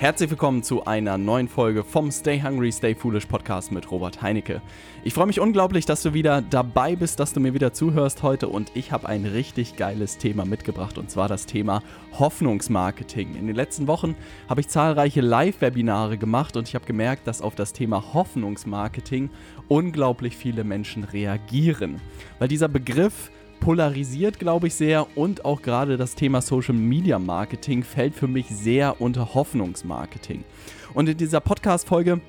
Herzlich willkommen zu einer neuen Folge vom Stay Hungry, Stay Foolish Podcast mit Robert Heinecke. Ich freue mich unglaublich, dass du wieder dabei bist, dass du mir wieder zuhörst heute und ich habe ein richtig geiles Thema mitgebracht und zwar das Thema Hoffnungsmarketing. In den letzten Wochen habe ich zahlreiche Live-Webinare gemacht und ich habe gemerkt, dass auf das Thema Hoffnungsmarketing unglaublich viele Menschen reagieren, weil dieser Begriff polarisiert, glaube ich, sehr und auch gerade das Thema Social Media Marketing fällt für mich sehr unter Hoffnungsmarketing. Und in dieser Podcast-Folge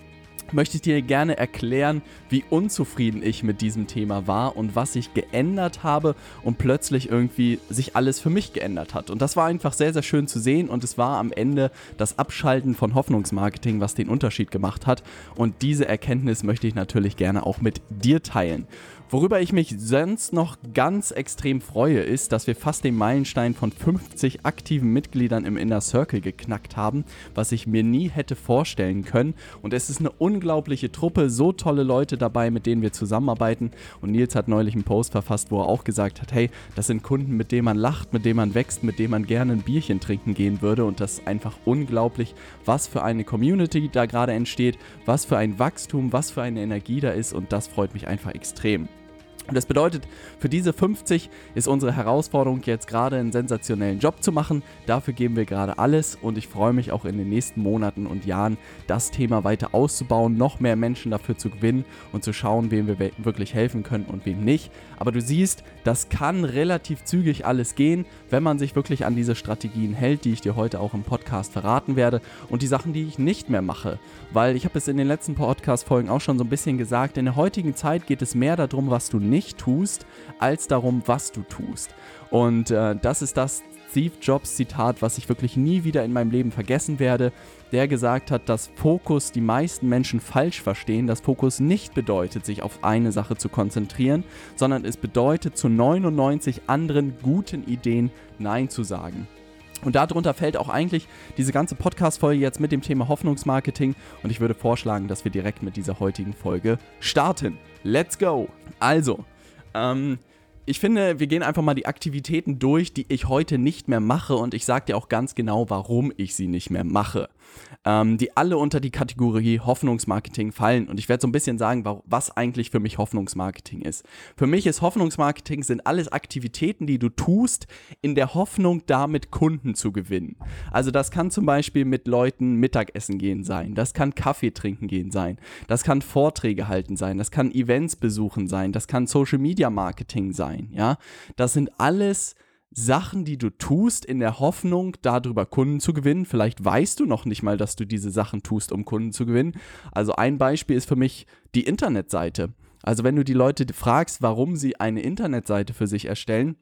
möchte ich dir gerne erklären, wie unzufrieden ich mit diesem Thema war und was ich geändert habe und plötzlich irgendwie sich alles für mich geändert hat. Und das war einfach sehr, sehr schön zu sehen und es war am Ende das Abschalten von Hoffnungsmarketing, was den Unterschied gemacht hat. Und diese Erkenntnis möchte ich natürlich gerne auch mit dir teilen. Worüber ich mich sonst noch ganz extrem freue, ist, dass wir fast den Meilenstein von 50 aktiven Mitgliedern im Inner Circle geknackt haben, was ich mir nie hätte vorstellen können. Und es ist eine unglaubliche Truppe, so tolle Leute dabei, mit denen wir zusammenarbeiten. Und Nils hat neulich einen Post verfasst, wo er auch gesagt hat, hey, das sind Kunden, mit denen man lacht, mit denen man wächst, mit denen man gerne ein Bierchen trinken gehen würde. Und das ist einfach unglaublich, was für eine Community da gerade entsteht, was für ein Wachstum, was für eine Energie da ist. Und das freut mich einfach extrem. Und das bedeutet, für diese 50 ist unsere Herausforderung jetzt gerade einen sensationellen Job zu machen. Dafür geben wir gerade alles und ich freue mich auch in den nächsten Monaten und Jahren, das Thema weiter auszubauen, noch mehr Menschen dafür zu gewinnen und zu schauen, wem wir wirklich helfen können und wem nicht. Aber du siehst, das kann relativ zügig alles gehen, wenn man sich wirklich an diese Strategien hält, die ich dir heute auch im Podcast verraten werde und die Sachen, die ich nicht mehr mache. Weil ich habe es in den letzten Podcast-Folgen auch schon so ein bisschen gesagt, in der heutigen Zeit geht es mehr darum, was du nicht tust, als darum, was du tust. Und äh, das ist das Steve Jobs Zitat, was ich wirklich nie wieder in meinem Leben vergessen werde, der gesagt hat, dass Fokus die meisten Menschen falsch verstehen, dass Fokus nicht bedeutet, sich auf eine Sache zu konzentrieren, sondern es bedeutet, zu 99 anderen guten Ideen Nein zu sagen. Und darunter fällt auch eigentlich diese ganze Podcast-Folge jetzt mit dem Thema Hoffnungsmarketing. Und ich würde vorschlagen, dass wir direkt mit dieser heutigen Folge starten. Let's go! Also, ähm, ich finde, wir gehen einfach mal die Aktivitäten durch, die ich heute nicht mehr mache und ich sage dir auch ganz genau, warum ich sie nicht mehr mache ähm, die alle unter die Kategorie Hoffnungsmarketing fallen. Und ich werde so ein bisschen sagen, was eigentlich für mich Hoffnungsmarketing ist. Für mich ist Hoffnungsmarketing sind alles Aktivitäten, die du tust, in der Hoffnung, damit Kunden zu gewinnen. Also das kann zum Beispiel mit Leuten Mittagessen gehen sein, das kann Kaffee trinken gehen sein, das kann Vorträge halten sein, das kann Events besuchen sein, das kann Social Media Marketing sein, ja. Das sind alles Sachen, die du tust, in der Hoffnung, darüber Kunden zu gewinnen. Vielleicht weißt du noch nicht mal, dass du diese Sachen tust, um Kunden zu gewinnen. Also ein Beispiel ist für mich die Internetseite. Also wenn du die Leute fragst, warum sie eine Internetseite für sich erstellen,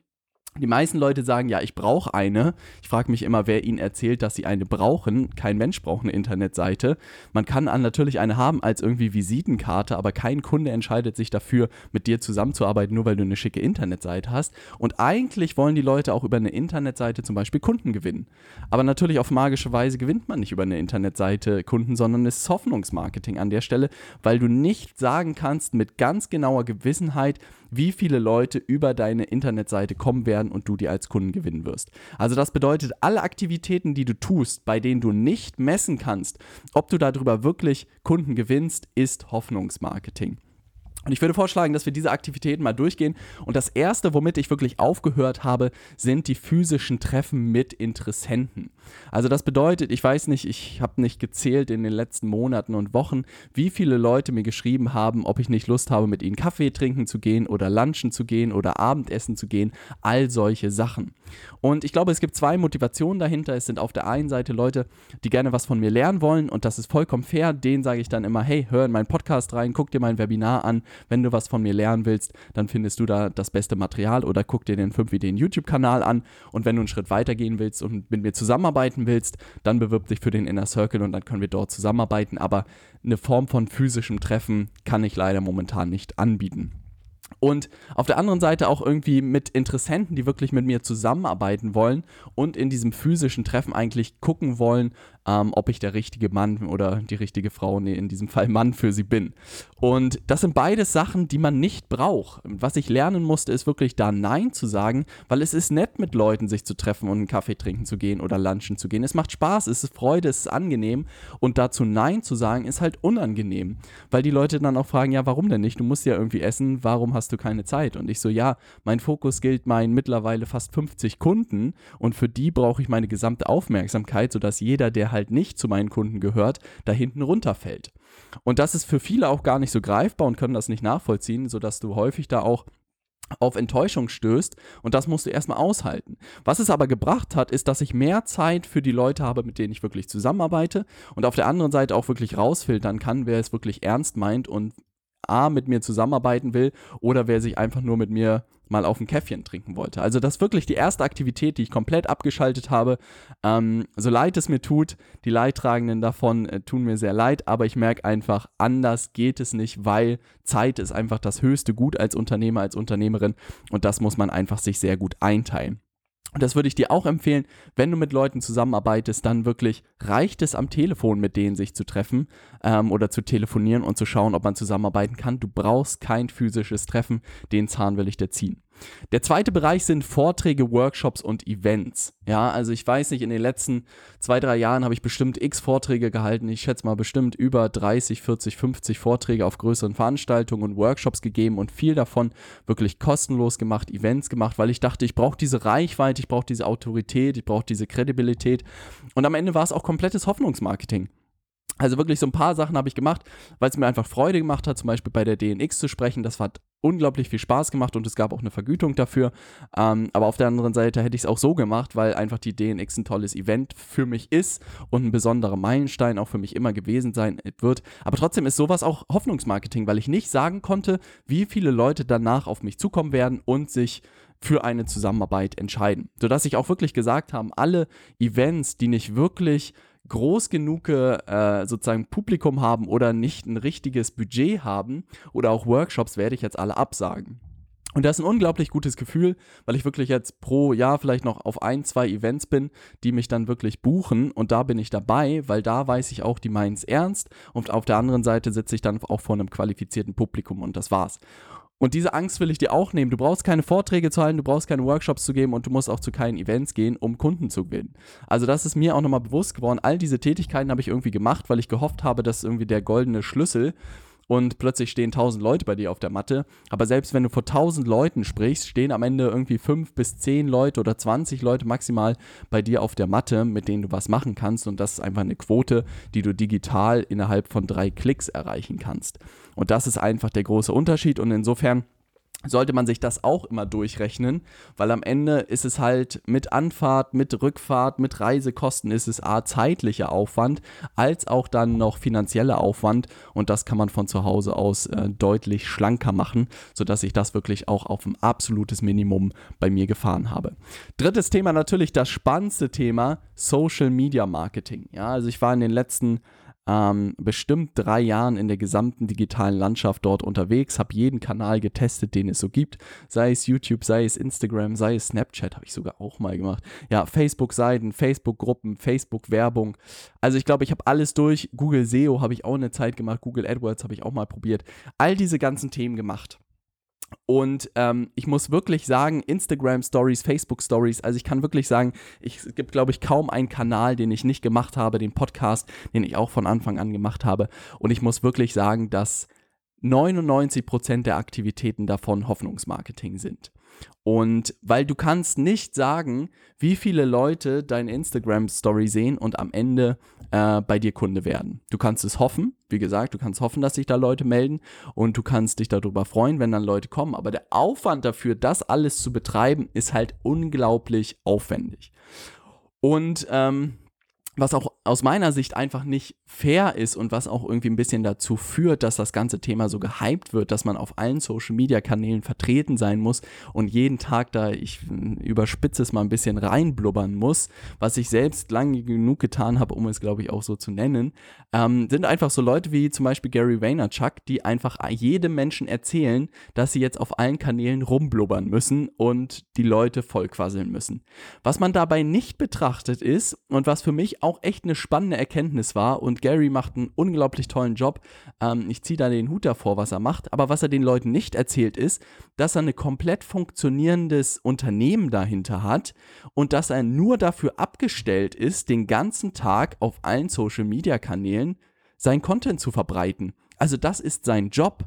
die meisten Leute sagen, ja, ich brauche eine. Ich frage mich immer, wer ihnen erzählt, dass sie eine brauchen. Kein Mensch braucht eine Internetseite. Man kann natürlich eine haben als irgendwie Visitenkarte, aber kein Kunde entscheidet sich dafür, mit dir zusammenzuarbeiten, nur weil du eine schicke Internetseite hast. Und eigentlich wollen die Leute auch über eine Internetseite zum Beispiel Kunden gewinnen. Aber natürlich auf magische Weise gewinnt man nicht über eine Internetseite Kunden, sondern es ist Hoffnungsmarketing an der Stelle, weil du nicht sagen kannst mit ganz genauer Gewissenheit, wie viele Leute über deine Internetseite kommen werden und du die als Kunden gewinnen wirst. Also das bedeutet, alle Aktivitäten, die du tust, bei denen du nicht messen kannst, ob du darüber wirklich Kunden gewinnst, ist Hoffnungsmarketing. Und ich würde vorschlagen, dass wir diese Aktivitäten mal durchgehen. Und das erste, womit ich wirklich aufgehört habe, sind die physischen Treffen mit Interessenten. Also das bedeutet, ich weiß nicht, ich habe nicht gezählt in den letzten Monaten und Wochen, wie viele Leute mir geschrieben haben, ob ich nicht Lust habe, mit ihnen Kaffee trinken zu gehen oder lunchen zu gehen oder Abendessen zu gehen. All solche Sachen. Und ich glaube, es gibt zwei Motivationen dahinter. Es sind auf der einen Seite Leute, die gerne was von mir lernen wollen und das ist vollkommen fair. Denen sage ich dann immer, hey, hör in meinen Podcast rein, guck dir mein Webinar an wenn du was von mir lernen willst, dann findest du da das beste Material oder guck dir den 5 Ideen YouTube-Kanal an. Und wenn du einen Schritt weiter gehen willst und mit mir zusammenarbeiten willst, dann bewirb dich für den Inner Circle und dann können wir dort zusammenarbeiten. Aber eine Form von physischem Treffen kann ich leider momentan nicht anbieten. Und auf der anderen Seite auch irgendwie mit Interessenten, die wirklich mit mir zusammenarbeiten wollen und in diesem physischen Treffen eigentlich gucken wollen, ähm, ob ich der richtige Mann oder die richtige Frau, nee, in diesem Fall Mann für sie bin. Und das sind beides Sachen, die man nicht braucht. Was ich lernen musste, ist wirklich da Nein zu sagen, weil es ist nett, mit Leuten sich zu treffen und einen Kaffee trinken zu gehen oder lunchen zu gehen. Es macht Spaß, es ist Freude, es ist angenehm. Und dazu Nein zu sagen, ist halt unangenehm, weil die Leute dann auch fragen, ja, warum denn nicht? Du musst ja irgendwie essen, warum hast du keine Zeit? Und ich so, ja, mein Fokus gilt meinen mittlerweile fast 50 Kunden und für die brauche ich meine gesamte Aufmerksamkeit, sodass jeder, der halt nicht zu meinen Kunden gehört, da hinten runterfällt. Und das ist für viele auch gar nicht so greifbar und können das nicht nachvollziehen, sodass du häufig da auch auf Enttäuschung stößt und das musst du erstmal aushalten. Was es aber gebracht hat, ist, dass ich mehr Zeit für die Leute habe, mit denen ich wirklich zusammenarbeite und auf der anderen Seite auch wirklich rausfiltern kann, wer es wirklich ernst meint und A mit mir zusammenarbeiten will oder wer sich einfach nur mit mir mal auf ein Käffchen trinken wollte. Also das ist wirklich die erste Aktivität, die ich komplett abgeschaltet habe. Ähm, so leid es mir tut, die Leidtragenden davon äh, tun mir sehr leid, aber ich merke einfach, anders geht es nicht, weil Zeit ist einfach das höchste Gut als Unternehmer, als Unternehmerin und das muss man einfach sich sehr gut einteilen. Und das würde ich dir auch empfehlen, wenn du mit Leuten zusammenarbeitest, dann wirklich reicht es am Telefon mit denen sich zu treffen ähm, oder zu telefonieren und zu schauen, ob man zusammenarbeiten kann. Du brauchst kein physisches Treffen, den Zahn will ich dir ziehen. Der zweite Bereich sind Vorträge, Workshops und Events. Ja, also ich weiß nicht, in den letzten zwei, drei Jahren habe ich bestimmt x Vorträge gehalten. Ich schätze mal bestimmt über 30, 40, 50 Vorträge auf größeren Veranstaltungen und Workshops gegeben und viel davon wirklich kostenlos gemacht, Events gemacht, weil ich dachte, ich brauche diese Reichweite, ich brauche diese Autorität, ich brauche diese Kredibilität. Und am Ende war es auch komplettes Hoffnungsmarketing. Also wirklich so ein paar Sachen habe ich gemacht, weil es mir einfach Freude gemacht hat, zum Beispiel bei der DNX zu sprechen. Das hat unglaublich viel Spaß gemacht und es gab auch eine Vergütung dafür. Ähm, aber auf der anderen Seite hätte ich es auch so gemacht, weil einfach die DNX ein tolles Event für mich ist und ein besonderer Meilenstein auch für mich immer gewesen sein wird. Aber trotzdem ist sowas auch Hoffnungsmarketing, weil ich nicht sagen konnte, wie viele Leute danach auf mich zukommen werden und sich für eine Zusammenarbeit entscheiden. Sodass ich auch wirklich gesagt habe, alle Events, die nicht wirklich groß genug äh, sozusagen Publikum haben oder nicht ein richtiges Budget haben oder auch Workshops werde ich jetzt alle absagen. Und das ist ein unglaublich gutes Gefühl, weil ich wirklich jetzt pro Jahr vielleicht noch auf ein, zwei Events bin, die mich dann wirklich buchen und da bin ich dabei, weil da weiß ich auch, die meinen es ernst und auf der anderen Seite sitze ich dann auch vor einem qualifizierten Publikum und das war's. Und diese Angst will ich dir auch nehmen. Du brauchst keine Vorträge zu halten, du brauchst keine Workshops zu geben und du musst auch zu keinen Events gehen, um Kunden zu gewinnen. Also das ist mir auch nochmal bewusst geworden. All diese Tätigkeiten habe ich irgendwie gemacht, weil ich gehofft habe, dass irgendwie der goldene Schlüssel und plötzlich stehen tausend Leute bei dir auf der Matte. Aber selbst wenn du vor tausend Leuten sprichst, stehen am Ende irgendwie fünf bis zehn Leute oder 20 Leute maximal bei dir auf der Matte, mit denen du was machen kannst. Und das ist einfach eine Quote, die du digital innerhalb von drei Klicks erreichen kannst. Und das ist einfach der große Unterschied. Und insofern sollte man sich das auch immer durchrechnen, weil am Ende ist es halt mit Anfahrt, mit Rückfahrt, mit Reisekosten ist es a zeitlicher Aufwand als auch dann noch finanzieller Aufwand und das kann man von zu Hause aus äh, deutlich schlanker machen, sodass ich das wirklich auch auf ein absolutes Minimum bei mir gefahren habe. Drittes Thema natürlich das spannendste Thema Social Media Marketing. Ja, also ich war in den letzten ähm, bestimmt drei Jahren in der gesamten digitalen Landschaft dort unterwegs, habe jeden Kanal getestet, den es so gibt, sei es YouTube, sei es Instagram, sei es Snapchat, habe ich sogar auch mal gemacht. Ja, Facebook-Seiten, Facebook-Gruppen, Facebook-Werbung. Also ich glaube, ich habe alles durch. Google SEO habe ich auch eine Zeit gemacht, Google AdWords habe ich auch mal probiert. All diese ganzen Themen gemacht. Und ähm, ich muss wirklich sagen, Instagram Stories, Facebook Stories, also ich kann wirklich sagen, ich, es gibt, glaube ich, kaum einen Kanal, den ich nicht gemacht habe, den Podcast, den ich auch von Anfang an gemacht habe. Und ich muss wirklich sagen, dass 99% der Aktivitäten davon Hoffnungsmarketing sind. Und weil du kannst nicht sagen, wie viele Leute deine Instagram-Story sehen und am Ende äh, bei dir Kunde werden. Du kannst es hoffen, wie gesagt, du kannst hoffen, dass sich da Leute melden und du kannst dich darüber freuen, wenn dann Leute kommen. Aber der Aufwand dafür, das alles zu betreiben, ist halt unglaublich aufwendig. Und ähm, was auch aus meiner Sicht einfach nicht fair ist und was auch irgendwie ein bisschen dazu führt, dass das ganze Thema so gehypt wird, dass man auf allen Social Media Kanälen vertreten sein muss und jeden Tag da, ich überspitze es mal ein bisschen reinblubbern muss, was ich selbst lange genug getan habe, um es glaube ich auch so zu nennen, ähm, sind einfach so Leute wie zum Beispiel Gary Vaynerchuk, die einfach jedem Menschen erzählen, dass sie jetzt auf allen Kanälen rumblubbern müssen und die Leute vollquasseln müssen. Was man dabei nicht betrachtet ist und was für mich auch echt eine spannende Erkenntnis war und Gary macht einen unglaublich tollen Job. Ähm, ich ziehe da den Hut davor, was er macht. Aber was er den Leuten nicht erzählt ist, dass er ein komplett funktionierendes Unternehmen dahinter hat und dass er nur dafür abgestellt ist, den ganzen Tag auf allen Social-Media-Kanälen sein Content zu verbreiten. Also das ist sein Job.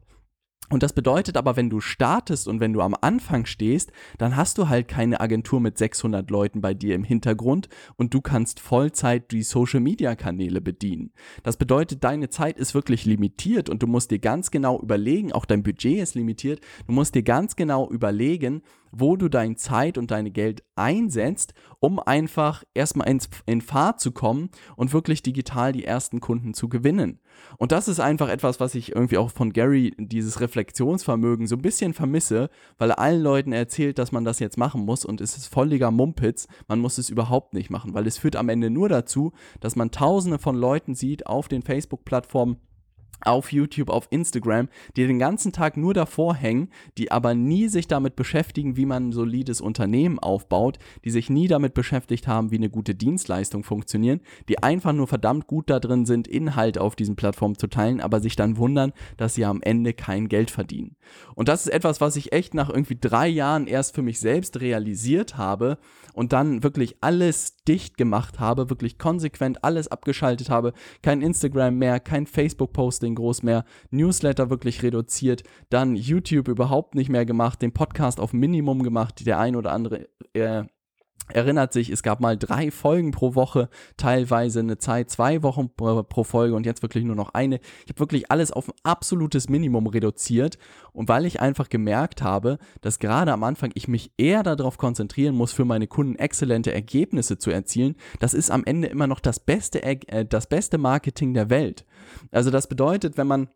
Und das bedeutet aber, wenn du startest und wenn du am Anfang stehst, dann hast du halt keine Agentur mit 600 Leuten bei dir im Hintergrund und du kannst Vollzeit die Social-Media-Kanäle bedienen. Das bedeutet, deine Zeit ist wirklich limitiert und du musst dir ganz genau überlegen, auch dein Budget ist limitiert, du musst dir ganz genau überlegen, wo du deine Zeit und deine Geld einsetzt, um einfach erstmal ins, in Fahrt zu kommen und wirklich digital die ersten Kunden zu gewinnen. Und das ist einfach etwas, was ich irgendwie auch von Gary, dieses Reflexionsvermögen so ein bisschen vermisse, weil er allen Leuten erzählt, dass man das jetzt machen muss und es ist volliger Mumpitz, man muss es überhaupt nicht machen, weil es führt am Ende nur dazu, dass man tausende von Leuten sieht auf den Facebook-Plattformen, auf YouTube, auf Instagram, die den ganzen Tag nur davor hängen, die aber nie sich damit beschäftigen, wie man ein solides Unternehmen aufbaut, die sich nie damit beschäftigt haben, wie eine gute Dienstleistung funktioniert, die einfach nur verdammt gut da drin sind, Inhalt auf diesen Plattformen zu teilen, aber sich dann wundern, dass sie am Ende kein Geld verdienen. Und das ist etwas, was ich echt nach irgendwie drei Jahren erst für mich selbst realisiert habe und dann wirklich alles dicht gemacht habe, wirklich konsequent alles abgeschaltet habe, kein Instagram mehr, kein Facebook-Posting, Marketing groß mehr, Newsletter wirklich reduziert, dann YouTube überhaupt nicht mehr gemacht, den Podcast auf Minimum gemacht, der ein oder andere äh, erinnert sich, es gab mal drei Folgen pro Woche, teilweise eine Zeit zwei Wochen pro Folge und jetzt wirklich nur noch eine. Ich habe wirklich alles auf ein absolutes Minimum reduziert und weil ich einfach gemerkt habe, dass gerade am Anfang ich mich eher darauf konzentrieren muss, für meine Kunden exzellente Ergebnisse zu erzielen, das ist am Ende immer noch das beste, äh, das beste Marketing der Welt. Also das bedeutet, wenn man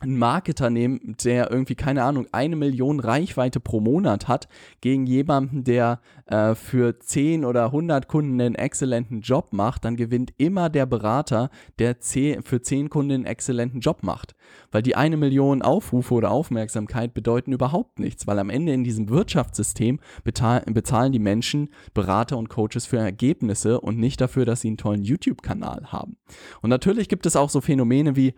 einen Marketer nehmen, der irgendwie, keine Ahnung, eine Million Reichweite pro Monat hat, gegen jemanden, der äh, für 10 oder 100 Kunden einen exzellenten Job macht, dann gewinnt immer der Berater, der 10, für 10 Kunden einen exzellenten Job macht. Weil die eine Million Aufrufe oder Aufmerksamkeit bedeuten überhaupt nichts, weil am Ende in diesem Wirtschaftssystem bezahlen die Menschen Berater und Coaches für Ergebnisse und nicht dafür, dass sie einen tollen YouTube-Kanal haben. Und natürlich gibt es auch so Phänomene wie,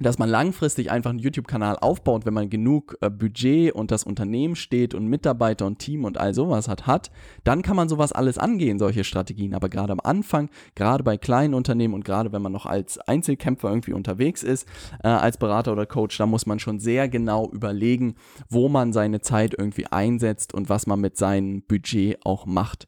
dass man langfristig einfach einen YouTube-Kanal aufbaut, wenn man genug äh, Budget und das Unternehmen steht und Mitarbeiter und Team und all sowas hat, hat, dann kann man sowas alles angehen, solche Strategien. Aber gerade am Anfang, gerade bei kleinen Unternehmen und gerade wenn man noch als Einzelkämpfer irgendwie unterwegs ist, äh, als Berater oder Coach, da muss man schon sehr genau überlegen, wo man seine Zeit irgendwie einsetzt und was man mit seinem Budget auch macht.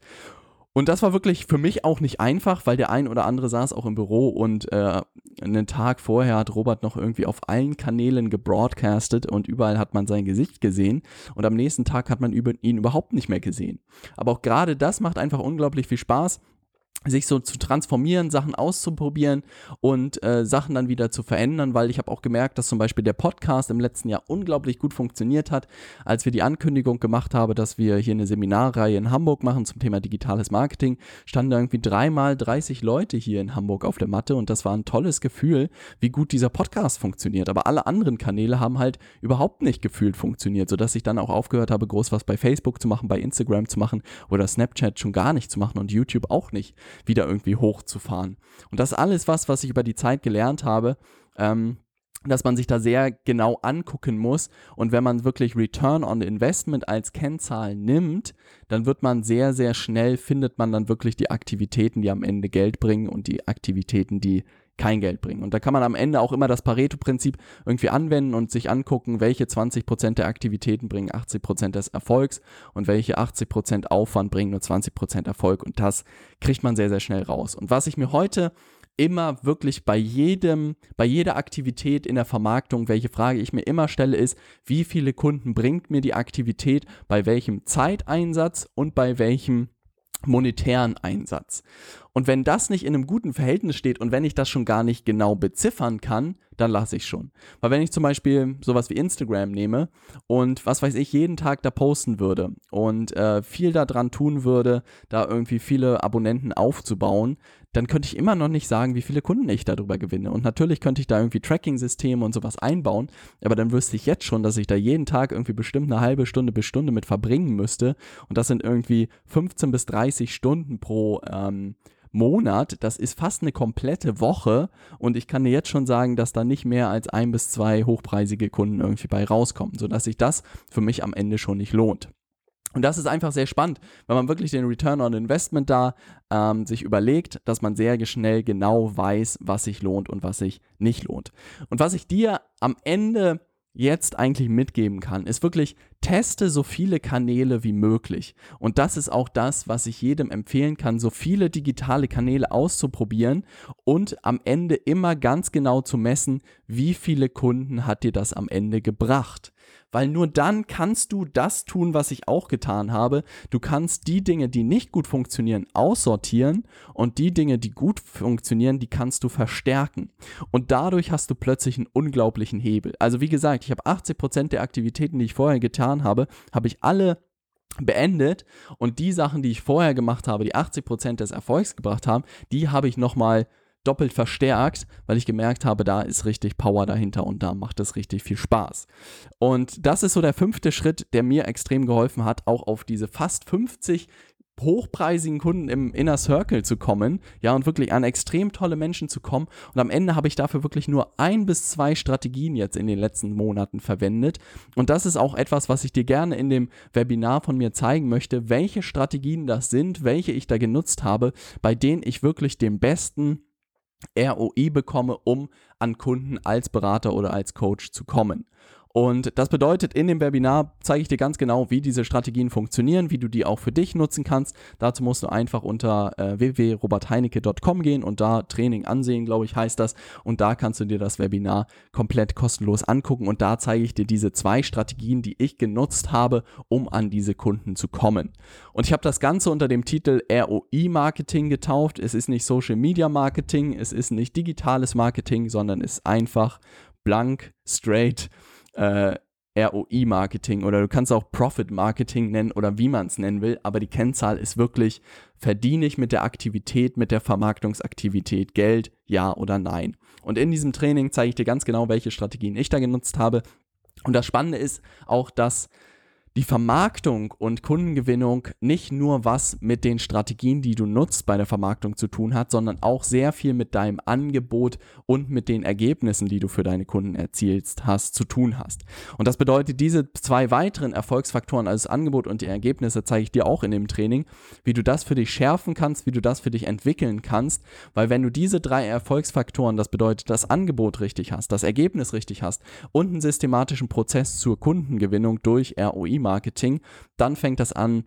Und das war wirklich für mich auch nicht einfach, weil der ein oder andere saß auch im Büro und äh, einen Tag vorher hat Robert noch irgendwie auf allen Kanälen gebroadcastet und überall hat man sein Gesicht gesehen und am nächsten Tag hat man ihn überhaupt nicht mehr gesehen. Aber auch gerade das macht einfach unglaublich viel Spaß sich so zu transformieren, Sachen auszuprobieren und äh, Sachen dann wieder zu verändern, weil ich habe auch gemerkt, dass zum Beispiel der Podcast im letzten Jahr unglaublich gut funktioniert hat, als wir die Ankündigung gemacht haben, dass wir hier eine Seminarreihe in Hamburg machen zum Thema digitales Marketing, standen irgendwie dreimal 30 Leute hier in Hamburg auf der Matte und das war ein tolles Gefühl, wie gut dieser Podcast funktioniert. Aber alle anderen Kanäle haben halt überhaupt nicht gefühlt funktioniert, sodass ich dann auch aufgehört habe, groß was bei Facebook zu machen, bei Instagram zu machen oder Snapchat schon gar nicht zu machen und YouTube auch nicht wieder irgendwie hochzufahren. Und das alles was, was ich über die Zeit gelernt habe. Ähm, dass man sich da sehr genau angucken muss. Und wenn man wirklich Return on Investment als Kennzahl nimmt, dann wird man sehr, sehr schnell, findet man dann wirklich die Aktivitäten, die am Ende Geld bringen und die Aktivitäten, die kein Geld bringen. Und da kann man am Ende auch immer das Pareto-Prinzip irgendwie anwenden und sich angucken, welche 20% der Aktivitäten bringen 80% des Erfolgs und welche 80% Aufwand bringen nur 20% Erfolg. Und das kriegt man sehr, sehr schnell raus. Und was ich mir heute immer wirklich bei jedem, bei jeder Aktivität in der Vermarktung, welche Frage ich mir immer stelle, ist, wie viele Kunden bringt mir die Aktivität, bei welchem Zeiteinsatz und bei welchem monetären Einsatz. Und wenn das nicht in einem guten Verhältnis steht und wenn ich das schon gar nicht genau beziffern kann, dann lasse ich schon. Weil wenn ich zum Beispiel sowas wie Instagram nehme und was weiß ich, jeden Tag da posten würde und äh, viel daran tun würde, da irgendwie viele Abonnenten aufzubauen, dann könnte ich immer noch nicht sagen, wie viele Kunden ich darüber gewinne. Und natürlich könnte ich da irgendwie Tracking-Systeme und sowas einbauen, aber dann wüsste ich jetzt schon, dass ich da jeden Tag irgendwie bestimmt eine halbe Stunde bis Stunde mit verbringen müsste. Und das sind irgendwie 15 bis 30 Stunden pro ähm, Monat, das ist fast eine komplette Woche und ich kann dir jetzt schon sagen, dass da nicht mehr als ein bis zwei hochpreisige Kunden irgendwie bei rauskommen, sodass sich das für mich am Ende schon nicht lohnt. Und das ist einfach sehr spannend, wenn man wirklich den Return on Investment da ähm, sich überlegt, dass man sehr schnell genau weiß, was sich lohnt und was sich nicht lohnt. Und was ich dir am Ende jetzt eigentlich mitgeben kann, ist wirklich, teste so viele Kanäle wie möglich. Und das ist auch das, was ich jedem empfehlen kann, so viele digitale Kanäle auszuprobieren und am Ende immer ganz genau zu messen, wie viele Kunden hat dir das am Ende gebracht weil nur dann kannst du das tun, was ich auch getan habe. Du kannst die Dinge, die nicht gut funktionieren, aussortieren und die Dinge, die gut funktionieren, die kannst du verstärken. Und dadurch hast du plötzlich einen unglaublichen Hebel. Also wie gesagt, ich habe 80% der Aktivitäten, die ich vorher getan habe, habe ich alle beendet und die Sachen, die ich vorher gemacht habe, die 80% des Erfolgs gebracht haben, die habe ich nochmal doppelt verstärkt, weil ich gemerkt habe, da ist richtig Power dahinter und da macht es richtig viel Spaß. Und das ist so der fünfte Schritt, der mir extrem geholfen hat, auch auf diese fast 50 hochpreisigen Kunden im Inner Circle zu kommen, ja, und wirklich an extrem tolle Menschen zu kommen. Und am Ende habe ich dafür wirklich nur ein bis zwei Strategien jetzt in den letzten Monaten verwendet. Und das ist auch etwas, was ich dir gerne in dem Webinar von mir zeigen möchte, welche Strategien das sind, welche ich da genutzt habe, bei denen ich wirklich den besten ROI bekomme, um an Kunden als Berater oder als Coach zu kommen. Und das bedeutet, in dem Webinar zeige ich dir ganz genau, wie diese Strategien funktionieren, wie du die auch für dich nutzen kannst. Dazu musst du einfach unter äh, www.robertheinecke.com gehen und da Training ansehen, glaube ich, heißt das. Und da kannst du dir das Webinar komplett kostenlos angucken. Und da zeige ich dir diese zwei Strategien, die ich genutzt habe, um an diese Kunden zu kommen. Und ich habe das Ganze unter dem Titel ROI-Marketing getauft. Es ist nicht Social Media Marketing, es ist nicht digitales Marketing, sondern ist einfach blank, straight äh, ROI-Marketing oder du kannst auch Profit-Marketing nennen oder wie man es nennen will, aber die Kennzahl ist wirklich, verdiene ich mit der Aktivität, mit der Vermarktungsaktivität Geld, ja oder nein. Und in diesem Training zeige ich dir ganz genau, welche Strategien ich da genutzt habe. Und das Spannende ist auch, dass die Vermarktung und Kundengewinnung nicht nur was mit den Strategien, die du nutzt bei der Vermarktung zu tun hat, sondern auch sehr viel mit deinem Angebot und mit den Ergebnissen, die du für deine Kunden erzielst hast, zu tun hast. Und das bedeutet, diese zwei weiteren Erfolgsfaktoren, also das Angebot und die Ergebnisse, zeige ich dir auch in dem Training, wie du das für dich schärfen kannst, wie du das für dich entwickeln kannst, weil wenn du diese drei Erfolgsfaktoren, das bedeutet das Angebot richtig hast, das Ergebnis richtig hast und einen systematischen Prozess zur Kundengewinnung durch ROI Marketing, dann fängt das an,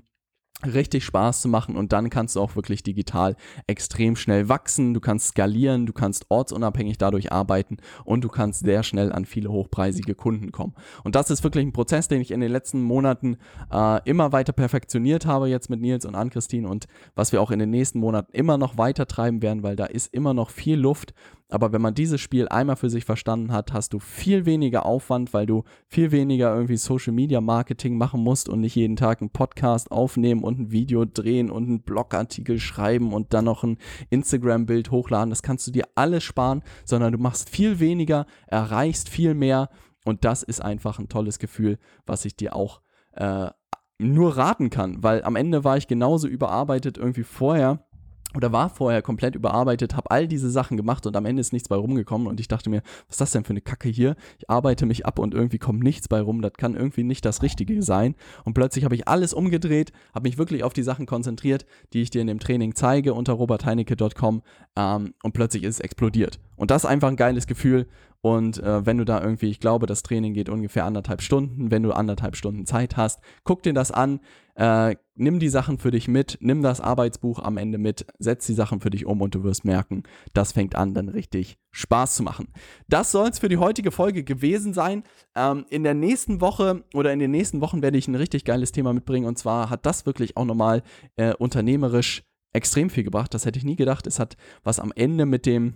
richtig Spaß zu machen und dann kannst du auch wirklich digital extrem schnell wachsen, du kannst skalieren, du kannst ortsunabhängig dadurch arbeiten und du kannst sehr schnell an viele hochpreisige Kunden kommen. Und das ist wirklich ein Prozess, den ich in den letzten Monaten äh, immer weiter perfektioniert habe, jetzt mit Nils und Ann-Christine und was wir auch in den nächsten Monaten immer noch weiter treiben werden, weil da ist immer noch viel Luft. Aber wenn man dieses Spiel einmal für sich verstanden hat, hast du viel weniger Aufwand, weil du viel weniger irgendwie Social Media Marketing machen musst und nicht jeden Tag einen Podcast aufnehmen und ein Video drehen und einen Blogartikel schreiben und dann noch ein Instagram-Bild hochladen. Das kannst du dir alles sparen, sondern du machst viel weniger, erreichst viel mehr und das ist einfach ein tolles Gefühl, was ich dir auch äh, nur raten kann, weil am Ende war ich genauso überarbeitet irgendwie vorher oder war vorher komplett überarbeitet, habe all diese Sachen gemacht und am Ende ist nichts bei rumgekommen und ich dachte mir, was ist das denn für eine Kacke hier? Ich arbeite mich ab und irgendwie kommt nichts bei rum, das kann irgendwie nicht das Richtige sein und plötzlich habe ich alles umgedreht, habe mich wirklich auf die Sachen konzentriert, die ich dir in dem Training zeige unter robertheinecke.com ähm, und plötzlich ist es explodiert und das ist einfach ein geiles Gefühl und äh, wenn du da irgendwie, ich glaube, das Training geht ungefähr anderthalb Stunden. Wenn du anderthalb Stunden Zeit hast, guck dir das an, äh, nimm die Sachen für dich mit, nimm das Arbeitsbuch am Ende mit, setz die Sachen für dich um und du wirst merken, das fängt an, dann richtig Spaß zu machen. Das soll es für die heutige Folge gewesen sein. Ähm, in der nächsten Woche oder in den nächsten Wochen werde ich ein richtig geiles Thema mitbringen und zwar hat das wirklich auch nochmal äh, unternehmerisch extrem viel gebracht. Das hätte ich nie gedacht. Es hat was am Ende mit dem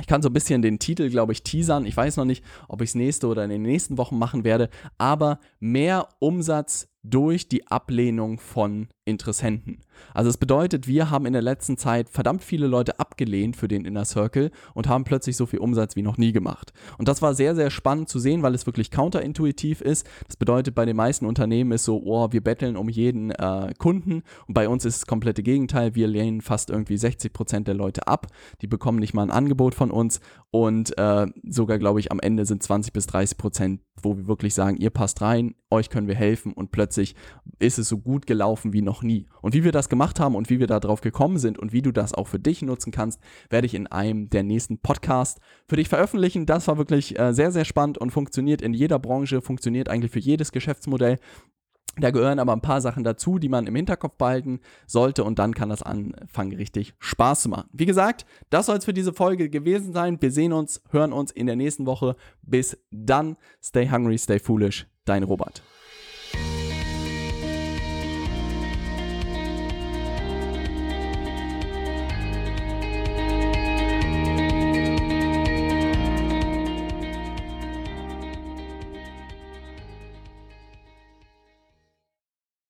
ich kann so ein bisschen den Titel, glaube ich, teasern. Ich weiß noch nicht, ob ich es nächste oder in den nächsten Wochen machen werde. Aber mehr Umsatz durch die Ablehnung von Interessenten. Also es bedeutet, wir haben in der letzten Zeit verdammt viele Leute abgelehnt für den Inner Circle und haben plötzlich so viel Umsatz wie noch nie gemacht. Und das war sehr, sehr spannend zu sehen, weil es wirklich counterintuitiv ist. Das bedeutet, bei den meisten Unternehmen ist so, oh, wir betteln um jeden äh, Kunden und bei uns ist das komplette Gegenteil. Wir lehnen fast irgendwie 60 Prozent der Leute ab. Die bekommen nicht mal ein Angebot von uns und äh, sogar, glaube ich, am Ende sind 20 bis 30 Prozent, wo wir wirklich sagen, ihr passt rein, euch können wir helfen und plötzlich ist es so gut gelaufen wie noch nie. Und wie wir das gemacht haben und wie wir darauf gekommen sind und wie du das auch für dich nutzen kannst, werde ich in einem der nächsten Podcasts für dich veröffentlichen. Das war wirklich äh, sehr, sehr spannend und funktioniert in jeder Branche, funktioniert eigentlich für jedes Geschäftsmodell. Da gehören aber ein paar Sachen dazu, die man im Hinterkopf behalten sollte und dann kann das anfangen, richtig Spaß zu machen. Wie gesagt, das soll es für diese Folge gewesen sein. Wir sehen uns, hören uns in der nächsten Woche. Bis dann. Stay hungry, stay foolish. Dein Robert.